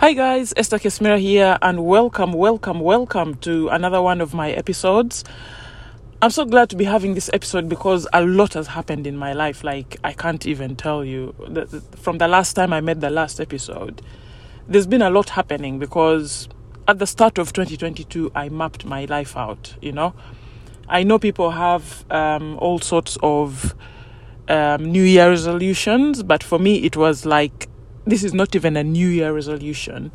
Hi guys, Esther Kesmira here, and welcome, welcome, welcome to another one of my episodes. I'm so glad to be having this episode because a lot has happened in my life. Like, I can't even tell you. From the last time I made the last episode, there's been a lot happening because at the start of 2022, I mapped my life out, you know. I know people have um, all sorts of um, New Year resolutions, but for me, it was like this is not even a New Year resolution.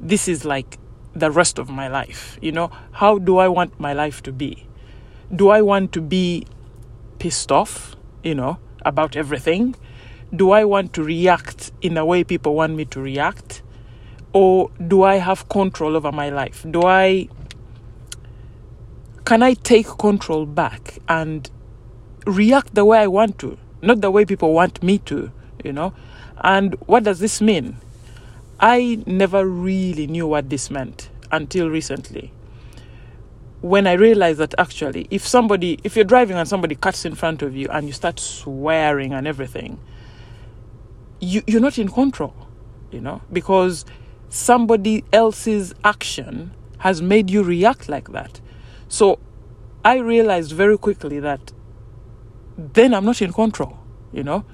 This is like the rest of my life. You know, how do I want my life to be? Do I want to be pissed off, you know, about everything? Do I want to react in the way people want me to react? Or do I have control over my life? Do I can I take control back and react the way I want to, not the way people want me to, you know? And what does this mean? I never really knew what this meant until recently. When I realized that actually, if somebody, if you're driving and somebody cuts in front of you and you start swearing and everything, you, you're not in control, you know, because somebody else's action has made you react like that. So I realized very quickly that then I'm not in control, you know.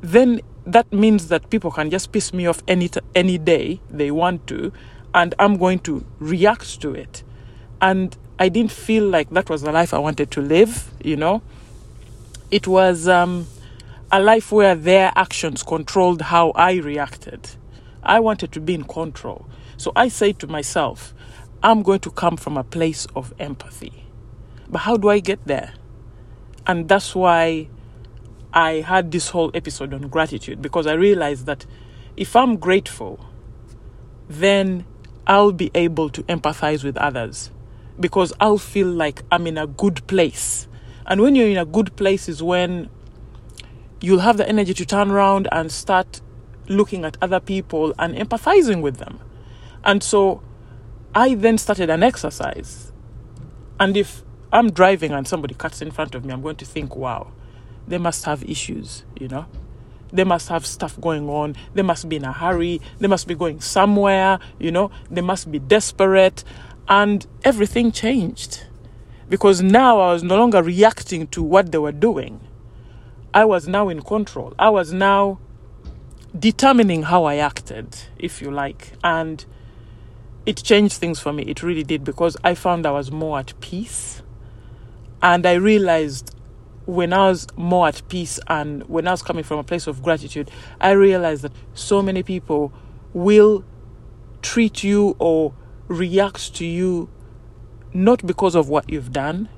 Then that means that people can just piss me off any t- any day they want to and I'm going to react to it. And I didn't feel like that was the life I wanted to live, you know. It was um, a life where their actions controlled how I reacted. I wanted to be in control. So I say to myself, I'm going to come from a place of empathy. But how do I get there? And that's why I had this whole episode on gratitude because I realized that if I'm grateful, then I'll be able to empathize with others because I'll feel like I'm in a good place. And when you're in a good place, is when you'll have the energy to turn around and start looking at other people and empathizing with them. And so I then started an exercise. And if I'm driving and somebody cuts in front of me, I'm going to think, wow, they must have issues, you know. They must have stuff going on. They must be in a hurry. They must be going somewhere, you know. They must be desperate. And everything changed because now I was no longer reacting to what they were doing. I was now in control. I was now determining how I acted, if you like. And it changed things for me. It really did because I found I was more at peace. And I realized when I was more at peace and when I was coming from a place of gratitude, I realized that so many people will treat you or react to you not because of what you've done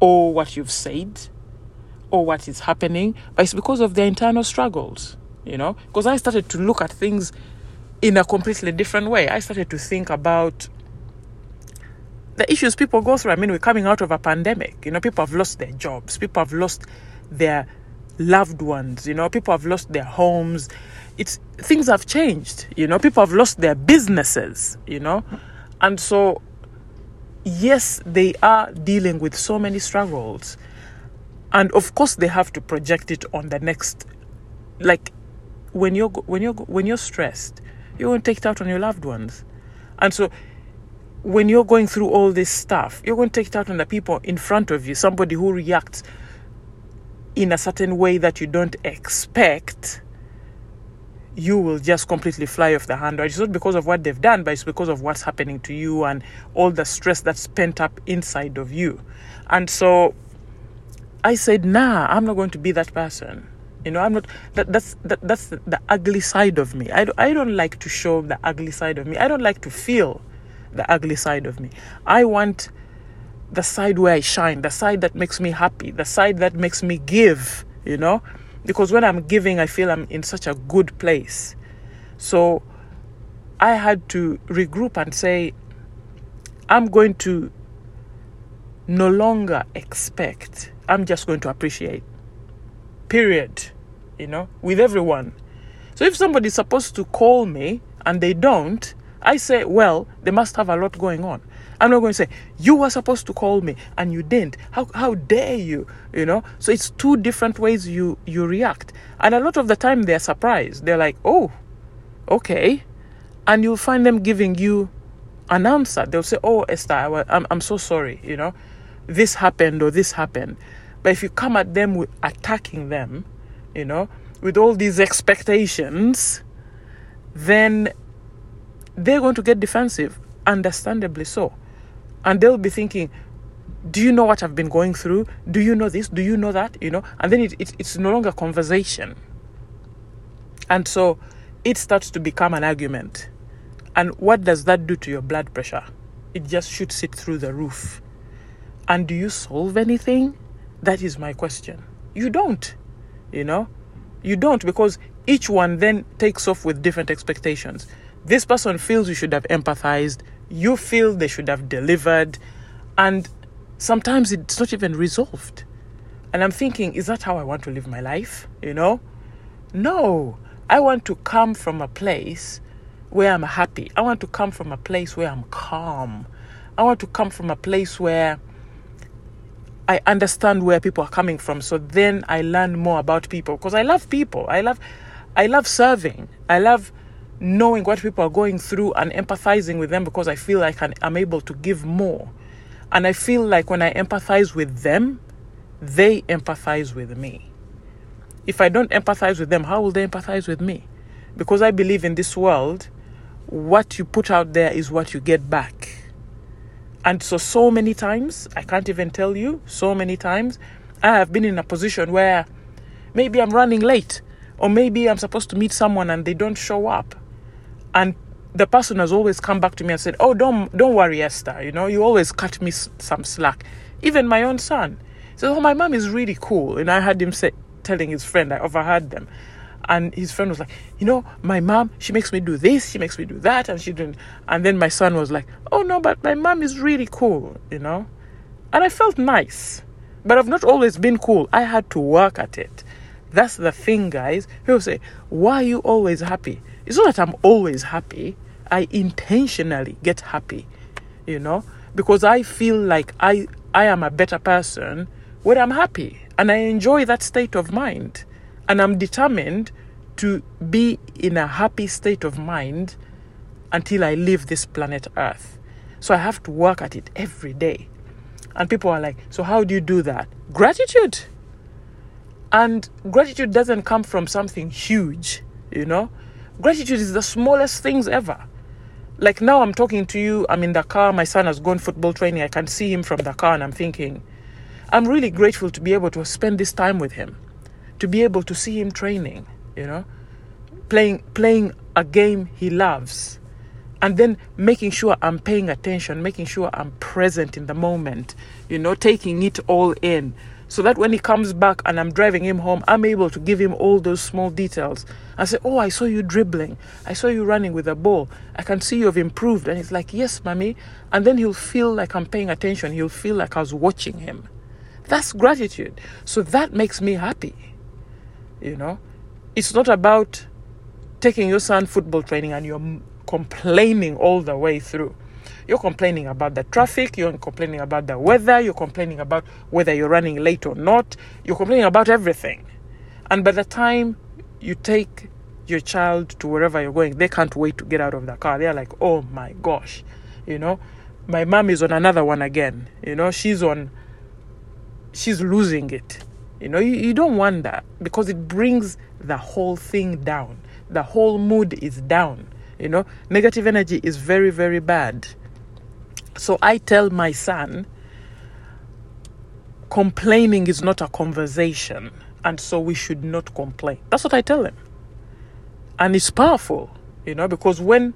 or what you've said or what is happening, but it's because of their internal struggles, you know? Because I started to look at things in a completely different way. I started to think about the issues people go through. I mean, we're coming out of a pandemic. You know, people have lost their jobs, people have lost their loved ones, you know, people have lost their homes. It's things have changed, you know, people have lost their businesses, you know. And so yes, they are dealing with so many struggles. And of course they have to project it on the next like when you're when you're when you're stressed, you're going to take it out on your loved ones. And so when you're going through all this stuff, you're going to take it out on the people in front of you, somebody who reacts in a certain way that you don't expect, you will just completely fly off the handle. It's not because of what they've done, but it's because of what's happening to you and all the stress that's pent up inside of you. And so I said, nah, I'm not going to be that person. You know, I'm not. That, that's that, that's the, ugly side of me. I I don't like to show the ugly side of me. I don't like to feel the ugly side of me. I want the side where I shine, the side that makes me happy, the side that makes me give, you know? Because when I'm giving, I feel I'm in such a good place. So I had to regroup and say, I'm going to no longer expect, I'm just going to appreciate. Period. You know, with everyone. So if somebody's supposed to call me and they don't, I say, well, they must have a lot going on. I'm not going to say, you were supposed to call me and you didn't. How, how dare you? You know? So it's two different ways you, you react. And a lot of the time they're surprised. They're like, oh, okay. and you'll find them giving you an answer. They'll say, Oh, Esther, I, I'm, I'm so sorry, you know, this happened or this happened. But if you come at them with attacking them, you know, with all these expectations, then they're going to get defensive, understandably so. And they'll be thinking, do you know what I've been going through? Do you know this? Do you know that? You know, and then it, it, it's no longer conversation. And so it starts to become an argument. And what does that do to your blood pressure? It just shoots it through the roof. And do you solve anything? That is my question. You don't, you know? You don't because each one then takes off with different expectations. This person feels you should have empathized, you feel they should have delivered, and sometimes it's not even resolved. And I'm thinking, is that how I want to live my life? You know? No. I want to come from a place where I'm happy. I want to come from a place where I'm calm. I want to come from a place where I understand where people are coming from. So then I learn more about people because I love people. I love I love serving. I love knowing what people are going through and empathizing with them because I feel like I'm able to give more. And I feel like when I empathize with them, they empathize with me. If I don't empathize with them, how will they empathize with me? Because I believe in this world, what you put out there is what you get back. And so, so many times, I can't even tell you, so many times, I have been in a position where maybe I'm running late, or maybe I'm supposed to meet someone and they don't show up. And the person has always come back to me and said, "Oh, don't don't worry, Esther. You know, you always cut me s- some slack." Even my own son says, "Oh, my mom is really cool." And I had him say, telling his friend, I overheard them, and his friend was like, "You know, my mom, she makes me do this, she makes me do that, and she didn't." And then my son was like, "Oh no, but my mom is really cool," you know, and I felt nice, but I've not always been cool. I had to work at it. That's the thing, guys. People say, Why are you always happy? It's not that I'm always happy. I intentionally get happy, you know, because I feel like I, I am a better person when I'm happy and I enjoy that state of mind. And I'm determined to be in a happy state of mind until I leave this planet Earth. So I have to work at it every day. And people are like, So how do you do that? Gratitude. And gratitude doesn't come from something huge, you know? Gratitude is the smallest things ever. Like now, I'm talking to you, I'm in the car, my son has gone football training, I can see him from the car, and I'm thinking, I'm really grateful to be able to spend this time with him, to be able to see him training, you know, playing, playing a game he loves, and then making sure I'm paying attention, making sure I'm present in the moment, you know, taking it all in so that when he comes back and I'm driving him home, I'm able to give him all those small details. I say, Oh, I saw you dribbling. I saw you running with a ball. I can see you have improved. And he's like, Yes, mommy. And then he'll feel like I'm paying attention. He'll feel like I was watching him. That's gratitude. So that makes me happy. You know, it's not about taking your son football training and you're complaining all the way through. You're complaining about the traffic, you're complaining about the weather, you're complaining about whether you're running late or not, you're complaining about everything. And by the time you take your child to wherever you're going, they can't wait to get out of the car. They're like, oh my gosh, you know, my mom is on another one again. You know, she's on, she's losing it. You know, you, you don't want that because it brings the whole thing down. The whole mood is down. You know, negative energy is very, very bad. So I tell my son, complaining is not a conversation, and so we should not complain. That's what I tell him. And it's powerful, you know, because when,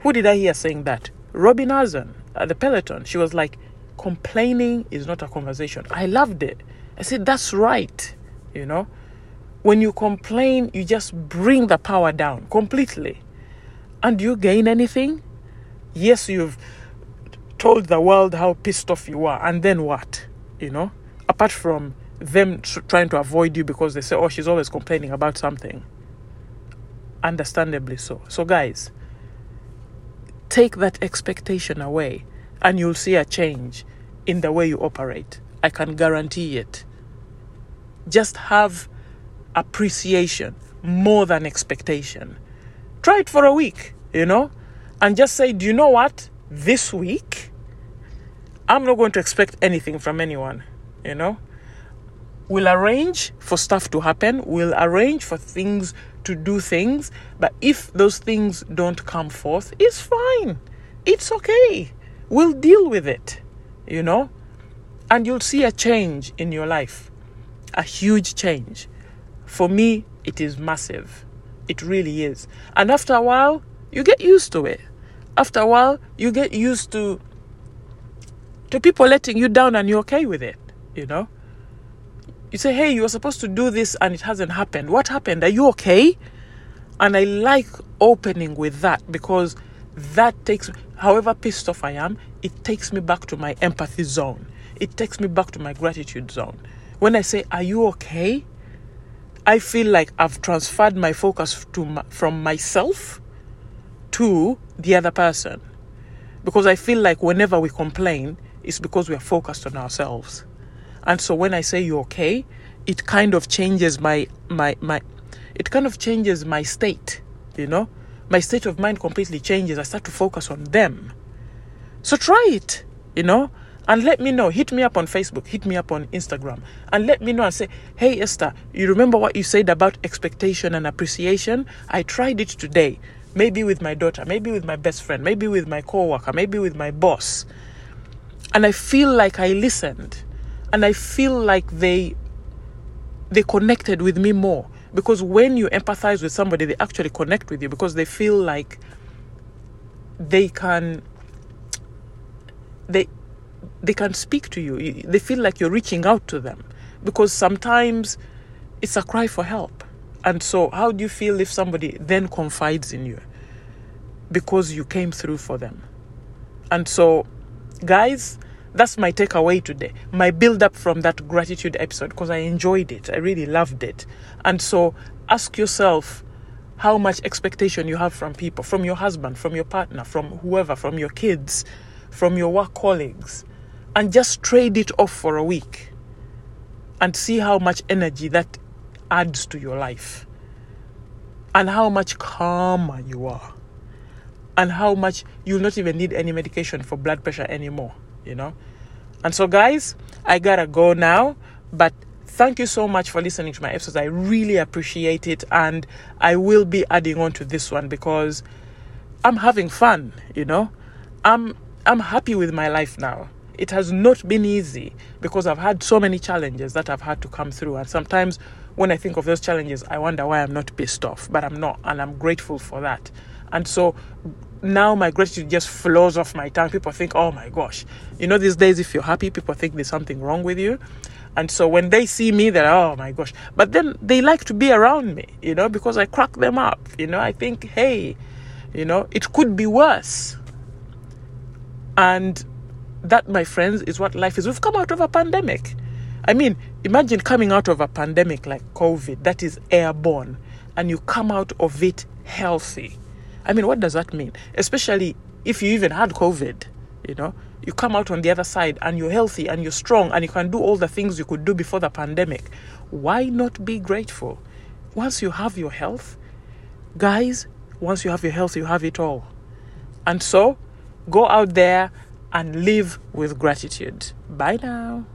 who did I hear saying that? Robin Arzón at the Peloton, she was like, complaining is not a conversation. I loved it. I said, that's right, you know. When you complain, you just bring the power down completely. And you gain anything? Yes, you've told the world how pissed off you are, and then what? You know, apart from them tr- trying to avoid you because they say, "Oh, she's always complaining about something." Understandably so. So, guys, take that expectation away, and you'll see a change in the way you operate. I can guarantee it. Just have appreciation more than expectation. Try it for a week. you know, and just say, do you know what? This week, I'm not going to expect anything from anyone, you know. We'll arrange for stuff to happen, we'll arrange for things to do things, but if those things don't come forth, it's fine. It's okay. We'll deal with it, you know, and you'll see a change in your life, a huge change. For me, it is massive. It really is. And after a while, you get used to it. After a while, you get used to to people letting you down and you're okay with it, you know? You say, hey, you were supposed to do this and it hasn't happened. What happened? Are you okay? And I like opening with that because that takes, however pissed off I am, it takes me back to my empathy zone. It takes me back to my gratitude zone. When I say, are you okay? I feel like I've transferred my focus to my, from myself to the other person. Because I feel like whenever we complain, it's because we are focused on ourselves. And so when I say you're okay, it kind of changes my my my it kind of changes my state, you know? My state of mind completely changes. I start to focus on them. So try it, you know? and let me know. Hit me up on Facebook, hit me up on Instagram, and let me know and say, Hey Esther, you remember what you said about expectation and appreciation? I tried it today. Maybe with my daughter, maybe with my best friend, maybe with my coworker, maybe with my boss. And I feel like I listened. And I feel like they they connected with me more. Because when you empathize with somebody, they actually connect with you because they feel like they can they they can speak to you. They feel like you're reaching out to them because sometimes it's a cry for help. And so, how do you feel if somebody then confides in you because you came through for them? And so, guys, that's my takeaway today. My build up from that gratitude episode because I enjoyed it. I really loved it. And so, ask yourself how much expectation you have from people, from your husband, from your partner, from whoever, from your kids, from your work colleagues and just trade it off for a week and see how much energy that adds to your life and how much calmer you are and how much you'll not even need any medication for blood pressure anymore, you know. And so, guys, I gotta go now, but thank you so much for listening to my episodes. I really appreciate it, and I will be adding on to this one because I'm having fun, you know. I'm I'm happy with my life now it has not been easy because I've had so many challenges that I've had to come through. And sometimes when I think of those challenges, I wonder why I'm not pissed off, but I'm not. And I'm grateful for that. And so now my gratitude just flows off my tongue. People think, oh my gosh. You know, these days, if you're happy, people think there's something wrong with you. And so when they see me, they're, oh my gosh. But then they like to be around me, you know, because I crack them up. You know, I think, hey, you know, it could be worse. And that, my friends, is what life is. We've come out of a pandemic. I mean, imagine coming out of a pandemic like COVID that is airborne and you come out of it healthy. I mean, what does that mean? Especially if you even had COVID, you know, you come out on the other side and you're healthy and you're strong and you can do all the things you could do before the pandemic. Why not be grateful? Once you have your health, guys, once you have your health, you have it all. And so, go out there and live with gratitude. Bye now.